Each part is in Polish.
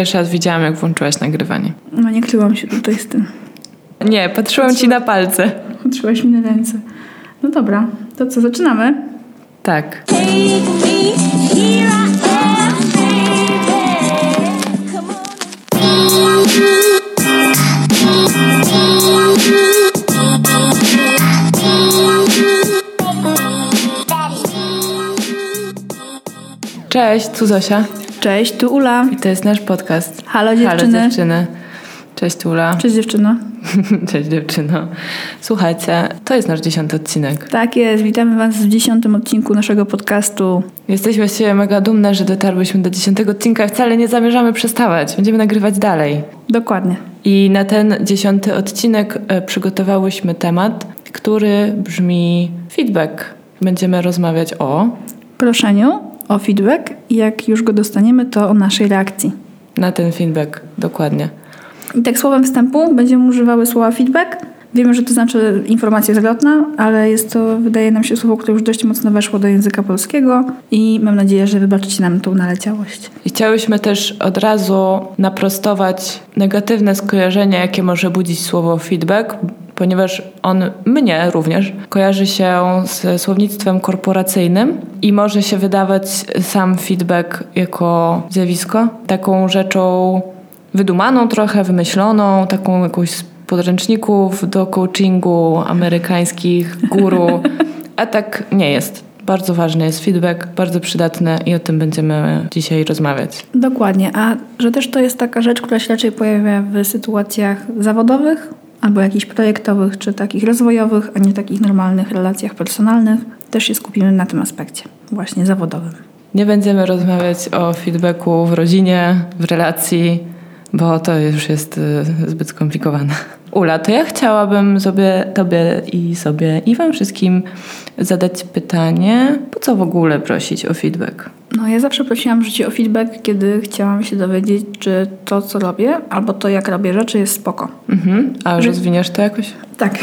Pierwszy raz widziałam, jak włączyłaś nagrywanie. No nie kryłam się tutaj z tym. Nie, patrzyłam ci na palce. Patrzyłaś mi na ręce. No dobra, to co, zaczynamy? Tak. Cześć, tu Zosia. Cześć, tu Ula. I to jest nasz podcast. Halo dziewczyny. Halo dziewczyny. Cześć Tula. Cześć dziewczyno. Cześć dziewczyno. Słuchajcie, to jest nasz dziesiąty odcinek. Tak jest, witamy Was w dziesiątym odcinku naszego podcastu. Jesteśmy z siebie mega dumne, że dotarłyśmy do dziesiątego odcinka i wcale nie zamierzamy przestawać. Będziemy nagrywać dalej. Dokładnie. I na ten dziesiąty odcinek e, przygotowałyśmy temat, który brzmi feedback. Będziemy rozmawiać o Proszeniu o feedback i jak już go dostaniemy, to o naszej reakcji. na ten feedback dokładnie. I tak słowem wstępu będziemy używały słowa feedback. Wiemy, że to znaczy informacja zwrotna, ale jest to, wydaje nam się, słowo, które już dość mocno weszło do języka polskiego i mam nadzieję, że wybaczycie nam tą naleciałość. I chciałyśmy też od razu naprostować negatywne skojarzenia, jakie może budzić słowo feedback, ponieważ on mnie również kojarzy się z słownictwem korporacyjnym i może się wydawać sam feedback jako zjawisko taką rzeczą wydumaną trochę, wymyśloną, taką jakąś z podręczników do coachingu amerykańskich guru, a tak nie jest. Bardzo ważny jest feedback, bardzo przydatny i o tym będziemy dzisiaj rozmawiać. Dokładnie, a że też to jest taka rzecz, która się raczej pojawia w sytuacjach zawodowych albo jakichś projektowych czy takich rozwojowych, a nie takich normalnych relacjach personalnych, też się skupimy na tym aspekcie, właśnie zawodowym. Nie będziemy rozmawiać o feedbacku w rodzinie, w relacji, bo to już jest y, zbyt skomplikowane. Ula, to ja chciałabym sobie, tobie i sobie i wam wszystkim zadać pytanie, po co w ogóle prosić o feedback? No, ja zawsze prosiłam życie o feedback, kiedy chciałam się dowiedzieć, czy to, co robię, albo to, jak robię rzeczy, jest spoko. Mhm. A Że- rozwiniesz to jakoś? Tak.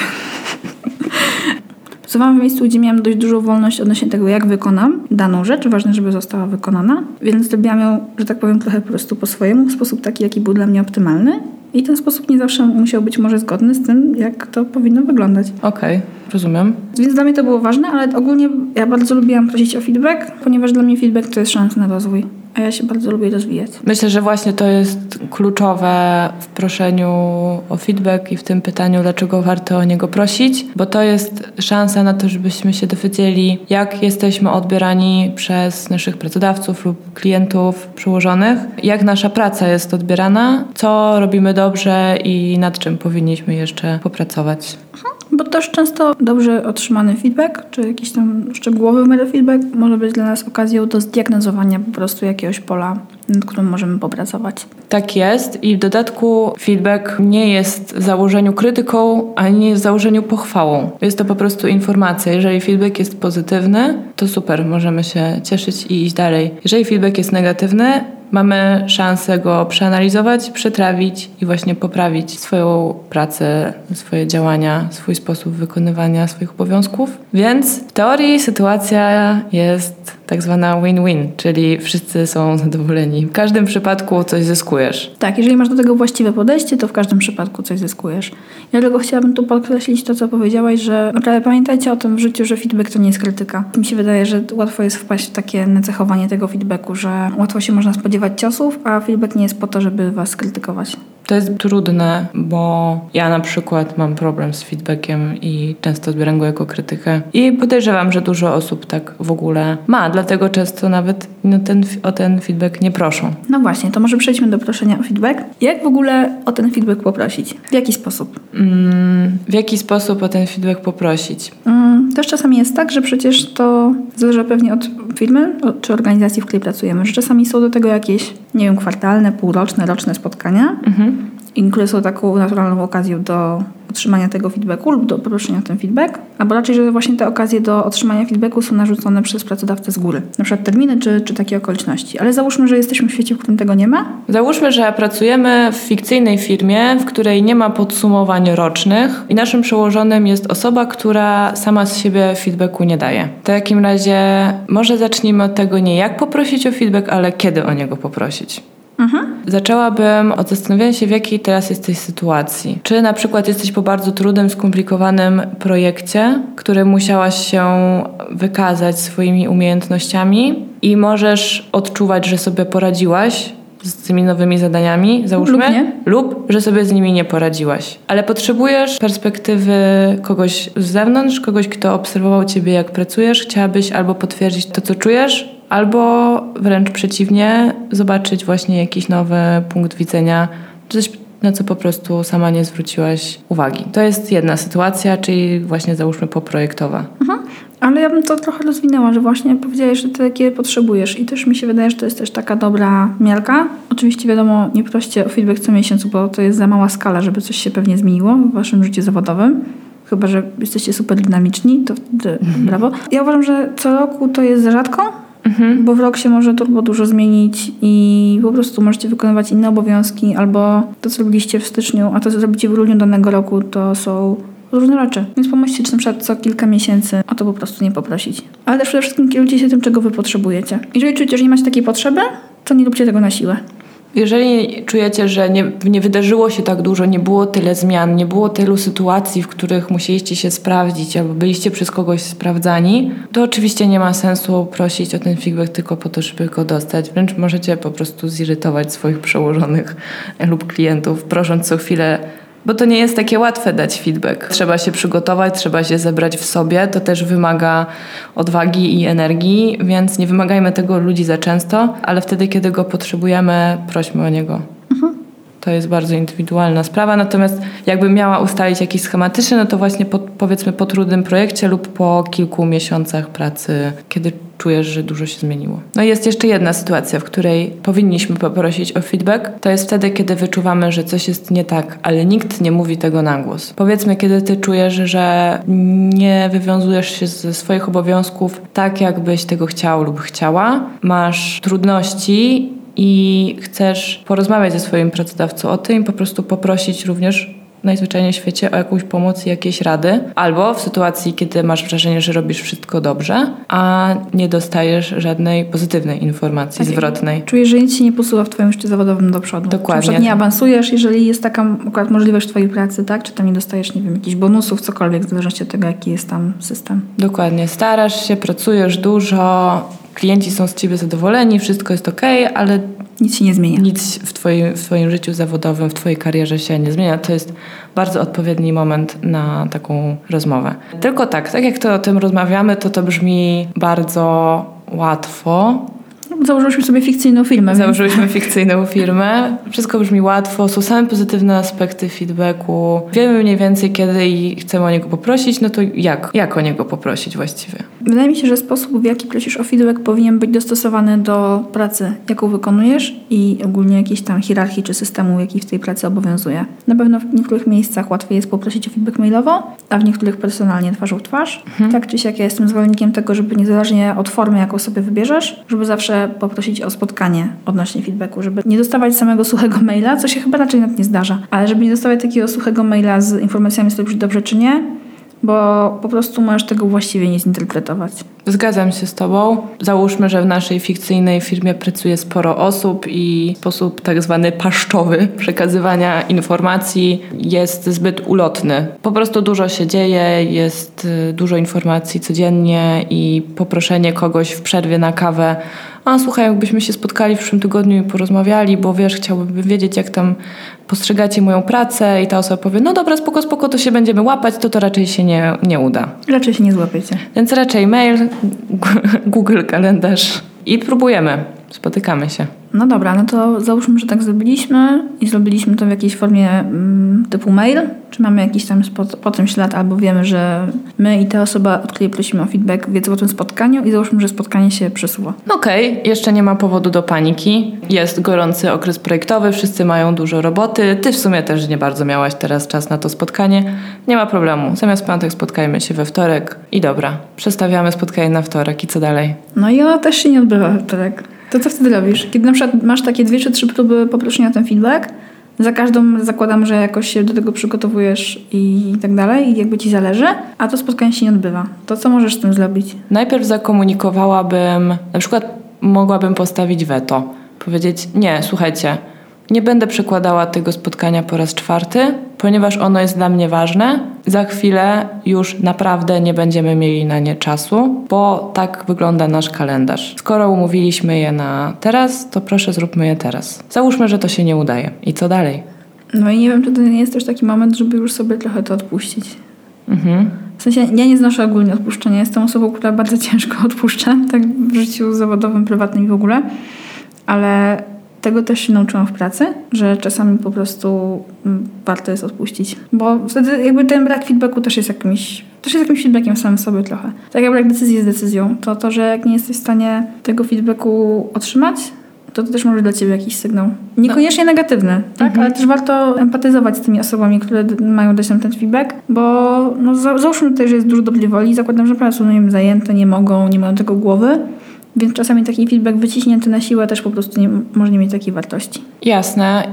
Pracowałam w miejscu, gdzie miałam dość dużą wolność odnośnie tego, jak wykonam daną rzecz. Ważne, żeby została wykonana. Więc zrobiłam ją, że tak powiem, trochę po prostu po swojemu, w sposób taki, jaki był dla mnie optymalny. I ten sposób nie zawsze musiał być może zgodny z tym, jak to powinno wyglądać. Okej, rozumiem. Więc dla mnie to było ważne, ale ogólnie ja bardzo lubiłam prosić o feedback, ponieważ dla mnie feedback to jest szansa na rozwój. A ja się bardzo lubię rozwijać. Myślę, że właśnie to jest kluczowe w proszeniu o feedback i w tym pytaniu, dlaczego warto o niego prosić, bo to jest szansa na to, żebyśmy się dowiedzieli, jak jesteśmy odbierani przez naszych pracodawców lub klientów przełożonych, jak nasza praca jest odbierana, co robimy dobrze i nad czym powinniśmy jeszcze popracować. Bo też często dobrze otrzymany feedback, czy jakiś tam szczegółowy feedback może być dla nas okazją do zdiagnozowania po prostu jakiegoś pola, nad którym możemy popracować. Tak jest i w dodatku feedback nie jest w założeniu krytyką, ani jest w założeniu pochwałą. Jest to po prostu informacja. Jeżeli feedback jest pozytywny, to super, możemy się cieszyć i iść dalej. Jeżeli feedback jest negatywny, mamy szansę go przeanalizować, przetrawić i właśnie poprawić swoją pracę, swoje działania, swój sposób wykonywania swoich obowiązków. Więc w teorii sytuacja jest tak zwana win-win, czyli wszyscy są zadowoleni. W każdym przypadku coś zyskujesz. Tak, jeżeli masz do tego właściwe podejście, to w każdym przypadku coś zyskujesz. Ja tylko chciałabym tu podkreślić to, co powiedziałaś, że naprawdę pamiętajcie o tym w życiu, że feedback to nie jest krytyka. Mi się wydaje, że łatwo jest wpaść w takie nacechowanie tego feedbacku, że łatwo się można spodziewać ciosów, a feedback nie jest po to, żeby was krytykować. To jest trudne, bo ja na przykład mam problem z feedbackiem i często odbieram go jako krytykę. I podejrzewam, że dużo osób tak w ogóle ma, dlatego często nawet no, ten, o ten feedback nie proszą. No właśnie, to może przejdźmy do proszenia o feedback. Jak w ogóle o ten feedback poprosić? W jaki sposób? Mm, w jaki sposób o ten feedback poprosić? Mm, Też czasami jest tak, że przecież to zależy pewnie od firmy czy organizacji, w której pracujemy, że czasami są do tego jakieś, nie wiem, kwartalne, półroczne, roczne spotkania, Mhm. które są taką naturalną okazją do otrzymania tego feedbacku lub do poproszenia o ten feedback, albo raczej, że właśnie te okazje do otrzymania feedbacku są narzucone przez pracodawcę z góry. Na przykład terminy czy, czy takie okoliczności. Ale załóżmy, że jesteśmy w świecie, w którym tego nie ma. Załóżmy, że pracujemy w fikcyjnej firmie, w której nie ma podsumowań rocznych i naszym przełożonym jest osoba, która sama z siebie feedbacku nie daje. W takim razie może zacznijmy od tego nie jak poprosić o feedback, ale kiedy o niego poprosić. Zaczęłabym od zastanowienia się, w jakiej teraz jesteś sytuacji. Czy na przykład jesteś po bardzo trudnym, skomplikowanym projekcie, który musiałaś się wykazać swoimi umiejętnościami i możesz odczuwać, że sobie poradziłaś z tymi nowymi zadaniami, załóżmy, Lub nie. lub że sobie z nimi nie poradziłaś. Ale potrzebujesz perspektywy kogoś z zewnątrz, kogoś, kto obserwował ciebie, jak pracujesz. Chciałabyś albo potwierdzić to, co czujesz, albo wręcz przeciwnie, zobaczyć właśnie jakiś nowy punkt widzenia, coś, na co po prostu sama nie zwróciłaś uwagi. To jest jedna sytuacja, czyli właśnie załóżmy poprojektowa. Ale ja bym to trochę rozwinęła, że właśnie powiedziałeś, że ty takie potrzebujesz i też mi się wydaje, że to jest też taka dobra miarka. Oczywiście wiadomo, nie proście o feedback co miesiąc, bo to jest za mała skala, żeby coś się pewnie zmieniło w waszym życiu zawodowym. Chyba, że jesteście super dynamiczni, to wtedy brawo. Ja uważam, że co roku to jest za rzadko, bo w rok się może turbo dużo zmienić i po prostu możecie wykonywać inne obowiązki albo to, co robiliście w styczniu, a to, co zrobicie w grudniu danego roku, to są różne rzeczy. Więc pomyślcie, czy na przykład co kilka miesięcy o to po prostu nie poprosić. Ale też przede wszystkim kierujcie się tym, czego wy potrzebujecie. Jeżeli czujecie, że nie macie takiej potrzeby, to nie róbcie tego na siłę. Jeżeli czujecie, że nie, nie wydarzyło się tak dużo, nie było tyle zmian, nie było tylu sytuacji, w których musieliście się sprawdzić albo byliście przez kogoś sprawdzani, to oczywiście nie ma sensu prosić o ten feedback tylko po to, żeby go dostać. Wręcz możecie po prostu zirytować swoich przełożonych lub klientów, prosząc co chwilę bo to nie jest takie łatwe dać feedback. Trzeba się przygotować, trzeba się zebrać w sobie. To też wymaga odwagi i energii, więc nie wymagajmy tego od ludzi za często, ale wtedy, kiedy go potrzebujemy, prośmy o niego. To jest bardzo indywidualna sprawa. Natomiast jakbym miała ustalić jakiś schematyczny, no to właśnie po, powiedzmy po trudnym projekcie lub po kilku miesiącach pracy, kiedy czujesz, że dużo się zmieniło. No i jest jeszcze jedna sytuacja, w której powinniśmy poprosić o feedback. To jest wtedy, kiedy wyczuwamy, że coś jest nie tak, ale nikt nie mówi tego na głos. Powiedzmy, kiedy ty czujesz, że nie wywiązujesz się ze swoich obowiązków tak, jakbyś tego chciał lub chciała, masz trudności i chcesz porozmawiać ze swoim pracodawcą o tym po prostu poprosić również najzwyczajniej w świecie o jakąś pomoc i jakieś rady. Albo w sytuacji, kiedy masz wrażenie, że robisz wszystko dobrze, a nie dostajesz żadnej pozytywnej informacji Tak. zwrotnej. Czujesz, że nic się nie posuwa w twoim życiu zawodowym do przodu. Dokładnie. Przykład nie awansujesz, jeżeli jest taka akurat możliwość w twojej pracy, tak? Czy tam nie dostajesz, nie wiem, jakichś bonusów, cokolwiek, w zależności od tego, jaki jest tam system. Dokładnie. Starasz się, pracujesz dużo, klienci są z ciebie zadowoleni, wszystko jest ok, ale Nic się nie zmienia. nic w twoim, w twoim życiu zawodowym, w twojej karierze się nie zmienia. To jest bardzo odpowiedni moment na taką rozmowę. Tylko tak, tak jak to o tym rozmawiamy, to to brzmi bardzo łatwo. Założyliśmy sobie fikcyjną firmę. Założyliśmy fikcyjną firmę. Wszystko brzmi łatwo, są same pozytywne aspekty feedbacku. Wiemy mniej więcej kiedy i chcemy o niego poprosić, no to jak? Jak o niego poprosić właściwie? Wydaje mi się, że sposób, w jaki prosisz o feedback, powinien być dostosowany do pracy, jaką wykonujesz i ogólnie jakiejś tam hierarchii czy systemu, jaki w tej pracy obowiązuje. Na pewno w niektórych miejscach łatwiej jest poprosić o feedback mailowo, a w niektórych personalnie twarzą w twarz. Tak czy siak ja jestem zwolennikiem tego, żeby niezależnie od formy, jaką sobie wybierzesz, żeby zawsze poprosić o spotkanie odnośnie feedbacku, żeby nie dostawać samego suchego maila, co się chyba raczej nawet nie zdarza, ale żeby nie dostawać takiego suchego maila z informacjami, czy dobrze czy nie, bo po prostu możesz tego właściwie nie zinterpretować. Zgadzam się z Tobą. Załóżmy, że w naszej fikcyjnej firmie pracuje sporo osób i sposób tak zwany paszczowy przekazywania informacji jest zbyt ulotny. Po prostu dużo się dzieje, jest y, dużo informacji codziennie i poproszenie kogoś w przerwie na kawę a słuchaj, jakbyśmy się spotkali w przyszłym tygodniu i porozmawiali, bo wiesz, chciałbym wiedzieć, jak tam postrzegacie moją pracę i ta osoba powie, no dobra, spoko, spoko, to się będziemy łapać, to to raczej się nie, nie uda. Raczej się nie złapiecie. Więc raczej mail, Google kalendarz i próbujemy. Spotykamy się. No dobra, no to załóżmy, że tak zrobiliśmy i zrobiliśmy to w jakiejś formie mm, typu mail. Czy mamy jakiś tam spot, potem ślad, albo wiemy, że my i ta osoba, od której prosimy o feedback, wiedzą o tym spotkaniu i załóżmy, że spotkanie się przesuwa. Okej, jeszcze nie ma powodu do paniki. Jest gorący okres projektowy, wszyscy mają dużo roboty. Ty w sumie też nie bardzo miałaś teraz czas na to spotkanie. Nie ma problemu. Zamiast piątek spotkajmy się we wtorek i dobra, przestawiamy spotkanie na wtorek i co dalej? No i ona też się nie odbywa we wtorek. To co wtedy robisz? Kiedy na przykład masz takie dwie czy trzy próby poproszenia o ten feedback, za każdą zakładam, że jakoś się do tego przygotowujesz i tak dalej, i jakby ci zależy, a to spotkanie się nie odbywa. To co możesz z tym zrobić? Najpierw zakomunikowałabym, na przykład mogłabym postawić weto. Powiedzieć, nie, słuchajcie, nie będę przekładała tego spotkania po raz czwarty, ponieważ ono jest dla mnie ważne. Za chwilę już naprawdę nie będziemy mieli na nie czasu, bo tak wygląda nasz kalendarz. Skoro umówiliśmy je na teraz, to proszę zróbmy je teraz. Załóżmy, że to się nie udaje. I co dalej? No i nie wiem, czy to nie jest też taki moment, żeby już sobie trochę to odpuścić. Mhm. W sensie ja nie znoszę ogólnie odpuszczenia. Jestem osobą, która bardzo ciężko odpuszcza, tak w życiu zawodowym, prywatnym i w ogóle. Ale tego też się nauczyłam w pracy, że czasami po prostu mm, warto jest odpuścić. Bo wtedy jakby ten brak feedbacku też jest jakimś, też jest jakimś feedbackiem samym sobie trochę. Tak jak brak decyzji jest decyzją. To to, że jak nie jesteś w stanie tego feedbacku otrzymać, to to też może dla ciebie jakiś sygnał. Niekoniecznie negatywny, tak? Ale też warto empatyzować z tymi osobami, które mają dać nam ten feedback, bo no, za, załóżmy tutaj, że jest dużo dobrej woli, zakładam, że naprawdę są nie wiem, zajęte, nie mogą, nie mają tego głowy, więc czasami taki feedback wyciśnięty na siłę też po prostu nie, może nie mieć takiej wartości. Jasne.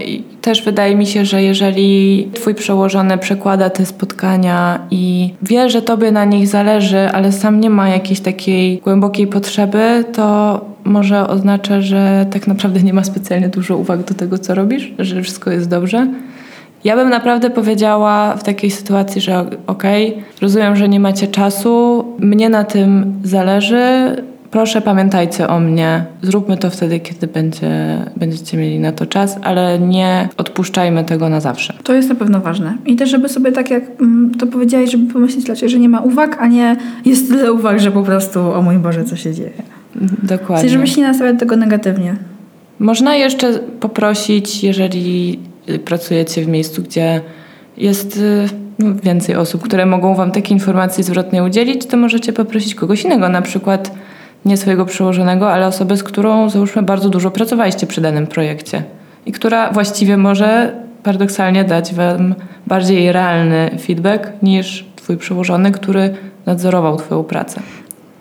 Też wydaje mi się, że jeżeli twój przełożony przekłada te spotkania i wie, że tobie na nich zależy, ale sam nie ma jakiejś takiej głębokiej potrzeby, to może oznacza, że tak naprawdę nie ma specjalnie dużo uwag do tego, co robisz, że wszystko jest dobrze. Ja bym naprawdę powiedziała w takiej sytuacji, że okej, rozumiem, że nie macie czasu, mnie na tym zależy, proszę pamiętajcie o mnie, zróbmy to wtedy, kiedy będzie, będziecie mieli na to czas, ale nie odpuszczajmy tego na zawsze. To jest na pewno ważne. I też, żeby sobie tak jak mm, to powiedziałeś, żeby pomyśleć raczej, że nie ma uwag, a nie jest tyle uwag, że po prostu o mój Boże, co się dzieje. Dokładnie. sensie, żebyś nie nastawiać tego negatywnie. Można jeszcze poprosić, jeżeli y, pracujecie w miejscu, gdzie jest y, no, więcej osób, które mogą Wam takiej informacji zwrotnej udzielić, to możecie poprosić kogoś innego, na przykład nie swojego przełożonego, ale osobę, z którą załóżmy bardzo dużo pracowaliście przy danym projekcie i która właściwie może paradoksalnie dać Wam bardziej realny feedback niż Twój przełożony, który nadzorował Twoją pracę.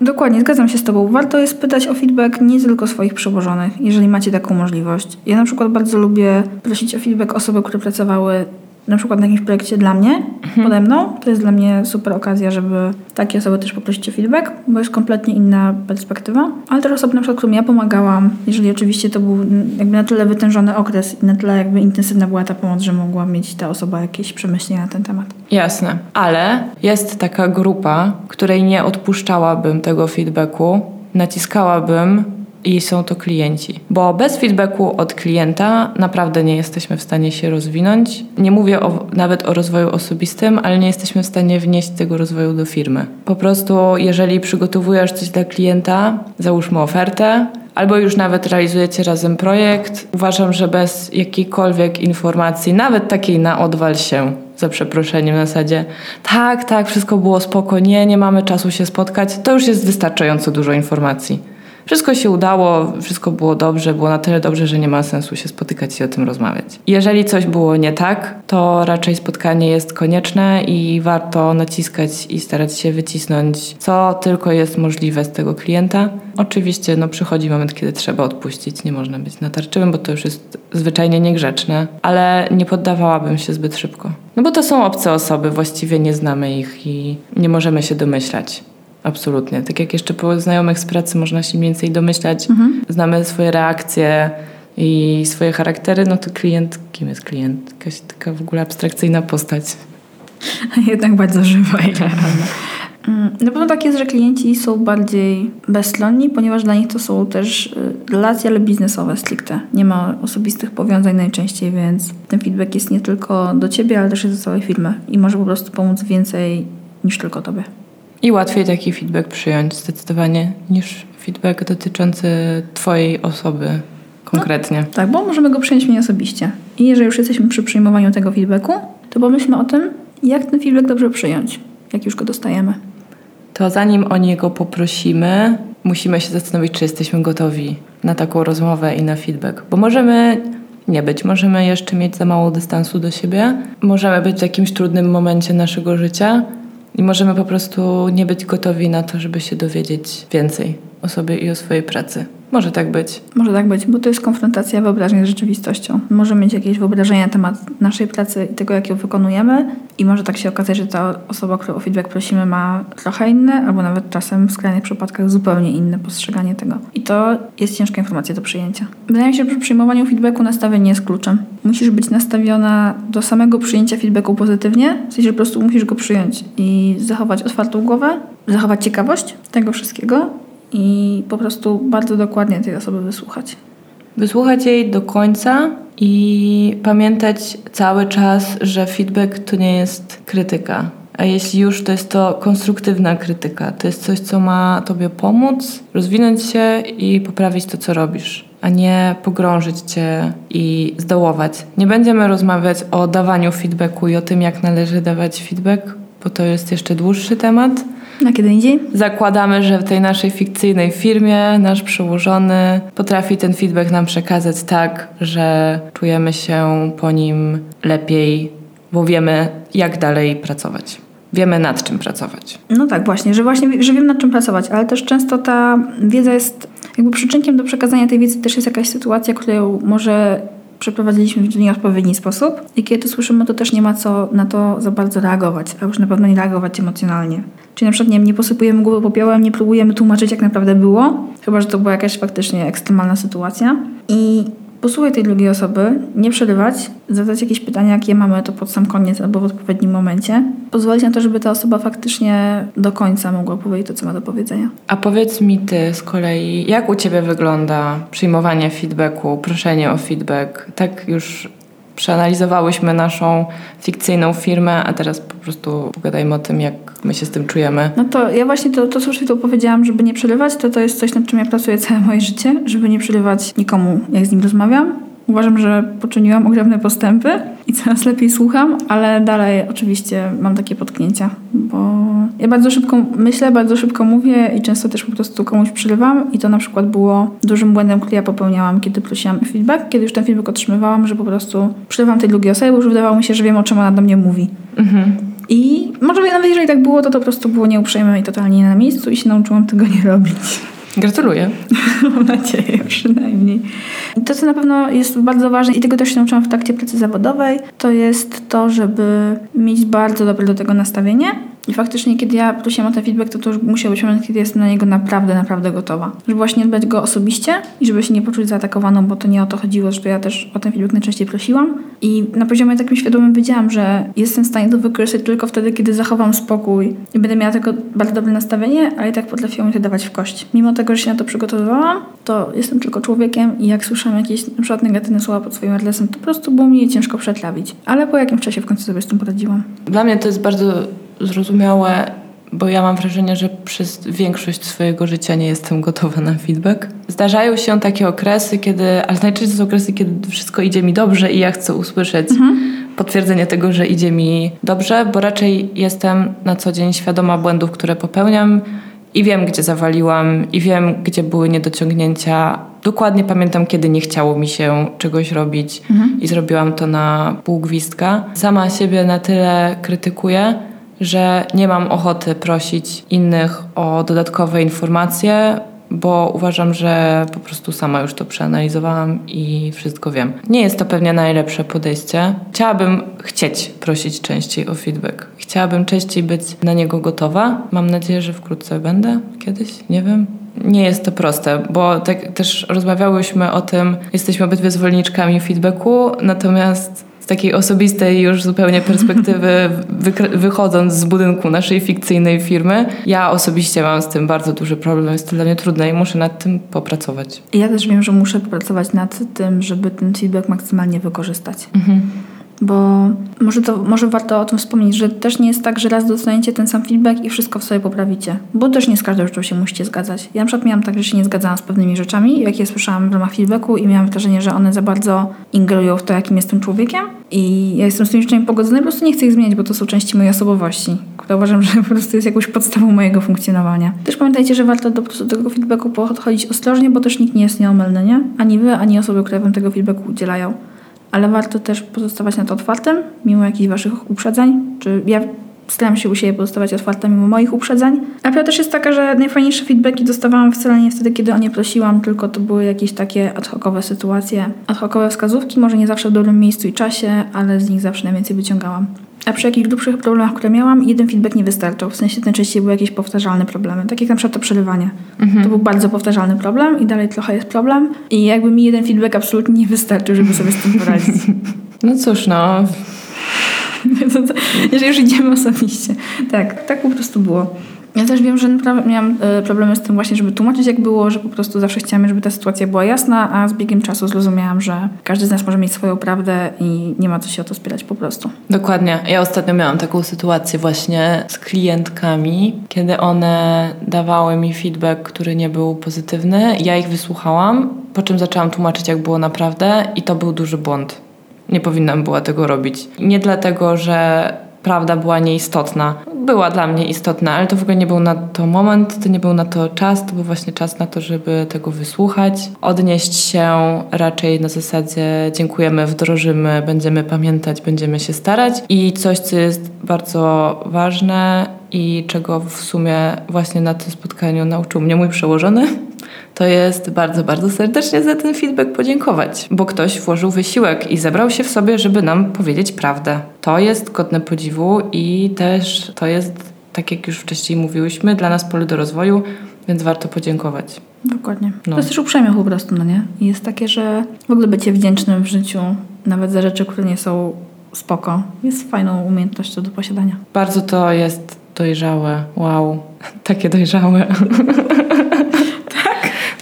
Dokładnie, zgadzam się z Tobą. Warto jest pytać o feedback nie tylko swoich przełożonych, jeżeli macie taką możliwość. Ja na przykład bardzo lubię prosić o feedback osoby, które pracowały na przykład na jakimś projekcie dla mnie, pode mną. To jest dla mnie super okazja, żeby takie osoby też poprosić o feedback, bo jest kompletnie inna perspektywa. Ale też osoby, na przykład, którym ja pomagałam, jeżeli oczywiście to był jakby na tyle wytężony okres i na tyle jakby intensywna była ta pomoc, że mogła mieć ta osoba jakieś przemyślenia na ten temat. Jasne, ale jest taka grupa, której nie odpuszczałabym tego feedbacku, naciskałabym i są to klienci. Bo bez feedbacku od klienta naprawdę nie jesteśmy w stanie się rozwinąć. Nie mówię o, nawet o rozwoju osobistym, ale nie jesteśmy w stanie wnieść tego rozwoju do firmy. Po prostu, jeżeli przygotowujesz coś dla klienta, załóżmy ofertę, albo już nawet realizujecie razem projekt, uważam, że bez jakiejkolwiek informacji, nawet takiej na odwal się, za przeproszeniem na zasadzie tak, tak, wszystko było spoko, nie, nie mamy czasu się spotkać, to już jest wystarczająco dużo informacji. Wszystko się udało, wszystko było dobrze, było na tyle dobrze, że nie ma sensu się spotykać i o tym rozmawiać. Jeżeli coś było nie tak, to raczej spotkanie jest konieczne i warto naciskać i starać się wycisnąć, co tylko jest możliwe z tego klienta. Oczywiście no, przychodzi moment, kiedy trzeba odpuścić, nie można być natarczywym, bo to już jest zwyczajnie niegrzeczne, ale nie poddawałabym się zbyt szybko. No bo to są obce osoby, właściwie nie znamy ich i nie możemy się domyślać. Absolutnie. Tak jak jeszcze po znajomych z pracy można się mniej więcej domyślać, znamy swoje reakcje i swoje charaktery, no to klient, kim jest klient? Jakaś taka w ogóle abstrakcyjna postać. Jednak bardzo żywa i realna. Mm, Na pewno tak jest, że klienci są bardziej bezstronni, ponieważ dla nich to są też y, relacje, ale biznesowe stricte. Nie ma osobistych powiązań najczęściej, więc ten feedback jest nie tylko do ciebie, ale też jest do całej firmy i może po prostu pomóc więcej niż tylko tobie. I łatwiej taki feedback przyjąć zdecydowanie niż feedback dotyczący twojej osoby konkretnie. Tak, bo możemy go przyjąć mniej osobiście. I jeżeli już jesteśmy przy przyjmowaniu tego feedbacku, to pomyślmy o tym, jak ten feedback dobrze przyjąć, jak już go dostajemy. To zanim o niego poprosimy, musimy się zastanowić, czy jesteśmy gotowi na taką rozmowę i na feedback. Bo możemy nie być, możemy jeszcze mieć za mało dystansu do siebie, możemy być w jakimś trudnym momencie naszego życia i możemy po prostu nie być gotowi na to, żeby się dowiedzieć więcej o sobie i o swojej pracy. Może tak być. Może tak być, bo to jest konfrontacja wyobrażeń z rzeczywistością. Możemy mieć jakieś wyobrażenia na temat naszej pracy i tego, jak ją wykonujemy i może tak się okazać, że ta osoba, którą o feedback prosimy ma trochę inne, albo nawet czasem w skrajnych przypadkach zupełnie inne postrzeganie tego. I to jest ciężka informacja do przyjęcia. Wydaje mi się, że przy przyjmowaniu feedbacku nastawienie jest kluczem. Musisz być nastawiona do samego przyjęcia feedbacku pozytywnie, w sensie, że po prostu musisz go przyjąć i zachować otwartą głowę, zachować ciekawość tego wszystkiego i po prostu bardzo dokładnie tej osoby wysłuchać. Wysłuchać jej do końca i pamiętać cały czas, że feedback to nie jest krytyka. A jeśli już, to jest to konstruktywna krytyka. To jest coś, co ma tobie pomóc, rozwinąć się i poprawić to, co robisz, a nie pogrążyć cię i zdołować. Nie będziemy rozmawiać o dawaniu feedbacku i o tym, jak należy dawać feedback, bo to jest jeszcze dłuższy temat. Na kiedy indziej? Zakładamy, że w tej naszej fikcyjnej firmie nasz przełożony potrafi ten feedback nam przekazać tak, że czujemy się po nim lepiej, bo wiemy, jak dalej pracować. Wiemy, nad czym pracować. No tak, właśnie, że właśnie że wiem nad czym pracować, ale też często ta wiedza jest jakby przyczynkiem do przekazania tej wiedzy też jest jakaś sytuacja, którą może przeprowadziliśmy w nieodpowiedni sposób i kiedy to słyszymy, to też nie ma co na to za bardzo reagować, a już na pewno nie reagować emocjonalnie. Czyli na przykład nie, nie posypujemy głowy popiołem, nie próbujemy tłumaczyć jak naprawdę było, chyba, że to była jakaś faktycznie ekstremalna sytuacja i posłuchaj tej drugiej osoby, nie przerywać, zadać jakieś pytania, jakie mamy to pod sam koniec albo w odpowiednim momencie. Pozwolić na to, żeby ta osoba faktycznie do końca mogła powiedzieć to, co ma do powiedzenia. A powiedz mi ty z kolei, jak u ciebie wygląda przyjmowanie feedbacku, proszenie o feedback? Tak już przeanalizowałyśmy naszą fikcyjną firmę, a teraz po prostu pogadajmy o tym, jak my się z tym czujemy. No to ja właśnie to, to co tu powiedziałam, żeby nie przerywać, to to jest coś, nad czym ja pracuję całe moje życie, żeby nie przerywać nikomu, jak z nim rozmawiam. Uważam, że poczyniłam ogromne postępy i coraz lepiej słucham, ale dalej oczywiście mam takie potknięcia, bo ja bardzo szybko myślę, bardzo szybko mówię i często też po prostu komuś przerywam i to na przykład było dużym błędem, który ja popełniałam, kiedy prosiłam feedback, kiedy już ten feedback otrzymywałam, że po prostu przerywam tej drugiej osobie, bo już wydawało mi się, że wiem o czym ona do mnie mówi. Mhm. I może nawet jeżeli tak było, to to po prostu było nieuprzejme i totalnie nie na miejscu i się nauczyłam tego nie robić. Gratuluję. Mam nadzieję przynajmniej. I to, co na pewno jest bardzo ważne i tego też się nauczyłam w trakcie pracy zawodowej, to jest to, żeby mieć bardzo dobre do tego nastawienie. I faktycznie, kiedy ja prosiłam o ten feedback, to to już musiał być moment, kiedy jestem na niego naprawdę, naprawdę gotowa. Żeby właśnie dbać go osobiście i żeby się nie poczuć zaatakowaną, bo to nie o to chodziło, że to ja też o ten feedback najczęściej prosiłam. I na poziomie takim świadomym wiedziałam, że jestem w stanie to wykorzystać tylko wtedy, kiedy zachowam spokój i będę miała tego bardzo dobre nastawienie, ale i tak potrafiłam to dawać w kość. Mimo tego, że się na to przygotowywałam, to jestem tylko człowiekiem i jak słyszałam jakieś na przykład negatywne słowa pod swoim adresem, to po prostu było mi je ciężko przetrawić. Ale po jakimś czasie w końcu sobie z tym poradziłam. Dla mnie to jest bardzo zrozumiałe, bo ja mam wrażenie, że przez większość swojego życia nie jestem gotowa na feedback. Zdarzają się takie okresy, kiedy, ale najczęściej są okresy, kiedy wszystko idzie mi dobrze i ja chcę usłyszeć potwierdzenie tego, że idzie mi dobrze, bo raczej jestem na co dzień świadoma błędów, które popełniam i wiem, gdzie zawaliłam, i wiem, gdzie były niedociągnięcia. Dokładnie pamiętam, kiedy nie chciało mi się czegoś robić i zrobiłam to na pół gwizdka. Sama siebie na tyle krytykuję, że nie mam ochoty prosić innych o dodatkowe informacje, bo uważam, że po prostu sama już to przeanalizowałam i wszystko wiem. Nie jest to pewnie najlepsze podejście. Chciałabym chcieć prosić częściej o feedback. Chciałabym częściej być na niego gotowa. Mam nadzieję, że wkrótce będę kiedyś, nie wiem. Nie jest to proste, bo tak też rozmawiałyśmy o tym, jesteśmy obydwie zwolenniczkami feedbacku, natomiast z takiej osobistej już zupełnie perspektywy, wychodząc z budynku naszej fikcyjnej firmy, ja osobiście mam z tym bardzo duży problem, jest to dla mnie trudne i muszę nad tym popracować. Ja też wiem, że muszę popracować nad tym, żeby ten feedback maksymalnie wykorzystać. Bo może, to, może warto o tym wspomnieć, że też nie jest tak, że raz dostaniecie ten sam feedback i wszystko w sobie poprawicie. Bo też nie z każdą rzeczą się musicie zgadzać. Ja na przykład miałam tak, że się nie zgadzałam z pewnymi rzeczami, jakie słyszałam w ramach feedbacku i miałam wrażenie, że one za bardzo ingerują w to, jakim jestem człowiekiem. I ja jestem z tymi rzeczami pogodzona i po prostu nie chcę ich zmieniać, bo to są części mojej osobowości, która uważam, że po prostu jest jakąś podstawą mojego funkcjonowania. Też pamiętajcie, że warto do, do tego feedbacku podchodzić ostrożnie, bo też nikt nie jest nieomylny, nie? Ani wy, ani osoby, które wam tego feedbacku udzielają ale warto też pozostawać na to otwartym, mimo jakichś waszych uprzedzeń. Czy ja staram się u siebie pozostawać otwarta mimo moich uprzedzeń. A prawda też jest taka, że najfajniejsze feedbacki dostawałam wcale nie wtedy, kiedy o nie prosiłam, tylko to były jakieś takie ad hocowe sytuacje, ad hocowe wskazówki, może nie zawsze w dobrym miejscu i czasie, ale z nich zawsze najwięcej wyciągałam. A przy jakichś grubszych problemach, które miałam, jeden feedback nie wystarczał. W sensie najczęściej były jakieś powtarzalne problemy. Tak jak na przykład to przerywanie. To był bardzo powtarzalny problem i dalej trochę jest problem. I jakby mi jeden feedback absolutnie nie wystarczył, żeby sobie z tym poradzić. No cóż, no, to- Jeżeli już idziemy osobiście. Tak, tak po prostu było. Ja też wiem, że miałam e, problemy z tym właśnie, żeby tłumaczyć jak było, że po prostu zawsze chciałam, żeby ta sytuacja była jasna, a z biegiem czasu zrozumiałam, że każdy z nas może mieć swoją prawdę i nie ma co się o to spierać po prostu. Dokładnie. Ja ostatnio miałam taką sytuację właśnie z klientkami, kiedy one dawały mi feedback, który nie był pozytywny. Ja ich wysłuchałam, po czym zaczęłam tłumaczyć, jak było naprawdę, i to był duży błąd. Nie powinnam była tego robić. Nie dlatego, że prawda była nieistotna. Była dla mnie istotna, ale to w ogóle nie był na to moment, to nie był na to czas, to był właśnie czas na to, żeby tego wysłuchać, odnieść się raczej na zasadzie dziękujemy, wdrożymy, będziemy pamiętać, będziemy się starać. I coś, co jest bardzo ważne i czego w sumie właśnie na tym spotkaniu nauczył mnie mój przełożony, to jest bardzo, bardzo serdecznie za ten feedback podziękować, bo ktoś włożył wysiłek i zebrał się w sobie, żeby nam powiedzieć prawdę. To jest godne podziwu i też to jest, tak jak już wcześniej mówiłyśmy, dla nas pole do rozwoju, więc warto podziękować. Dokładnie. No. To jest też uprzejmie po prostu, no nie? Jest takie, że w ogóle bycie wdzięcznym w życiu, nawet za rzeczy, które nie są spoko, jest fajną umiejętnością do posiadania. Bardzo to jest dojrzałe. Wow, takie dojrzałe.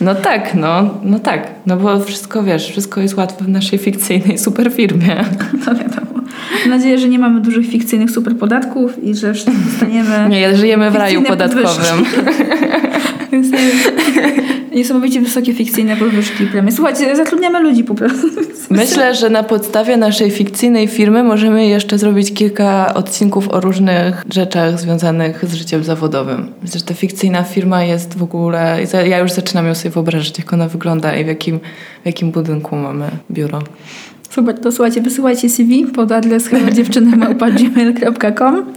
No tak, no, no tak. No bo wszystko wiesz, wszystko jest łatwe w naszej fikcyjnej super firmie. No wiadomo. Mam nadzieję, że nie mamy dużych fikcyjnych super podatków i że dostaniemy Nie, żyjemy w raju podatkowym. niesamowicie wysokie fikcyjne podwyżki premii. Słuchajcie, zatrudniamy ludzi po prostu. Myślę, że na podstawie naszej fikcyjnej firmy możemy jeszcze zrobić kilka odcinków o różnych rzeczach związanych z życiem zawodowym. Myślę, że ta fikcyjna firma jest w ogóle. Ja już zaczynam ją sobie wyobrażać, jak ona wygląda i w jakim, w jakim budynku mamy biuro. Super, to słuchajcie, wysyłajcie CV pod adres dziewczynymałpa.gmail.com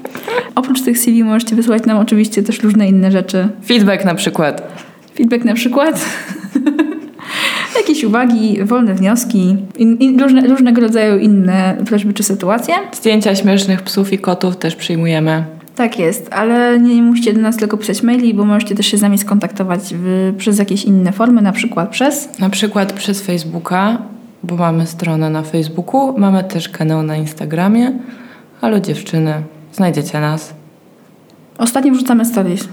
Oprócz tych CV możecie wysłać nam oczywiście też różne inne rzeczy. Feedback na przykład. Feedback na przykład. Jakieś uwagi, wolne wnioski, in, in, różne, różnego rodzaju inne prośby czy sytuacje. Zdjęcia śmiesznych psów i kotów też przyjmujemy. Tak jest, ale nie musicie do nas tylko pisać maili, bo możecie też się z nami skontaktować w, przez jakieś inne formy, na przykład przez... Na przykład przez Facebooka, bo mamy stronę na Facebooku, mamy też kanał na Instagramie. Halo dziewczyny, znajdziecie nas. Ostatnio wrzucamy stories.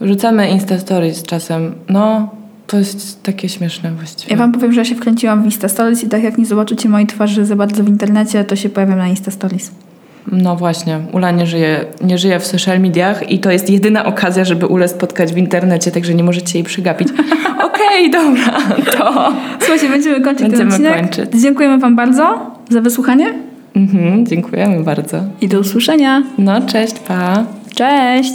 Wrzucamy Insta Stories czasem. No, to jest takie śmieszne właściwie. Ja wam powiem, że ja się wkręciłam w Insta Stories i tak jak nie zobaczycie mojej twarzy za bardzo w internecie, to się pojawiam na Insta Stories. No właśnie, Ula nie żyje, nie żyje w social mediach i to jest jedyna okazja, żeby Ulę spotkać w internecie, także nie możecie jej przegapić. Okej, dobra, to... Słuchajcie, będziemy kończyć Będziemy ten odcinek. kończyć. Dziękujemy wam bardzo za wysłuchanie Mhm, dziękujemy bardzo. i do usłyszenia. No, cześć, pa. Cześć!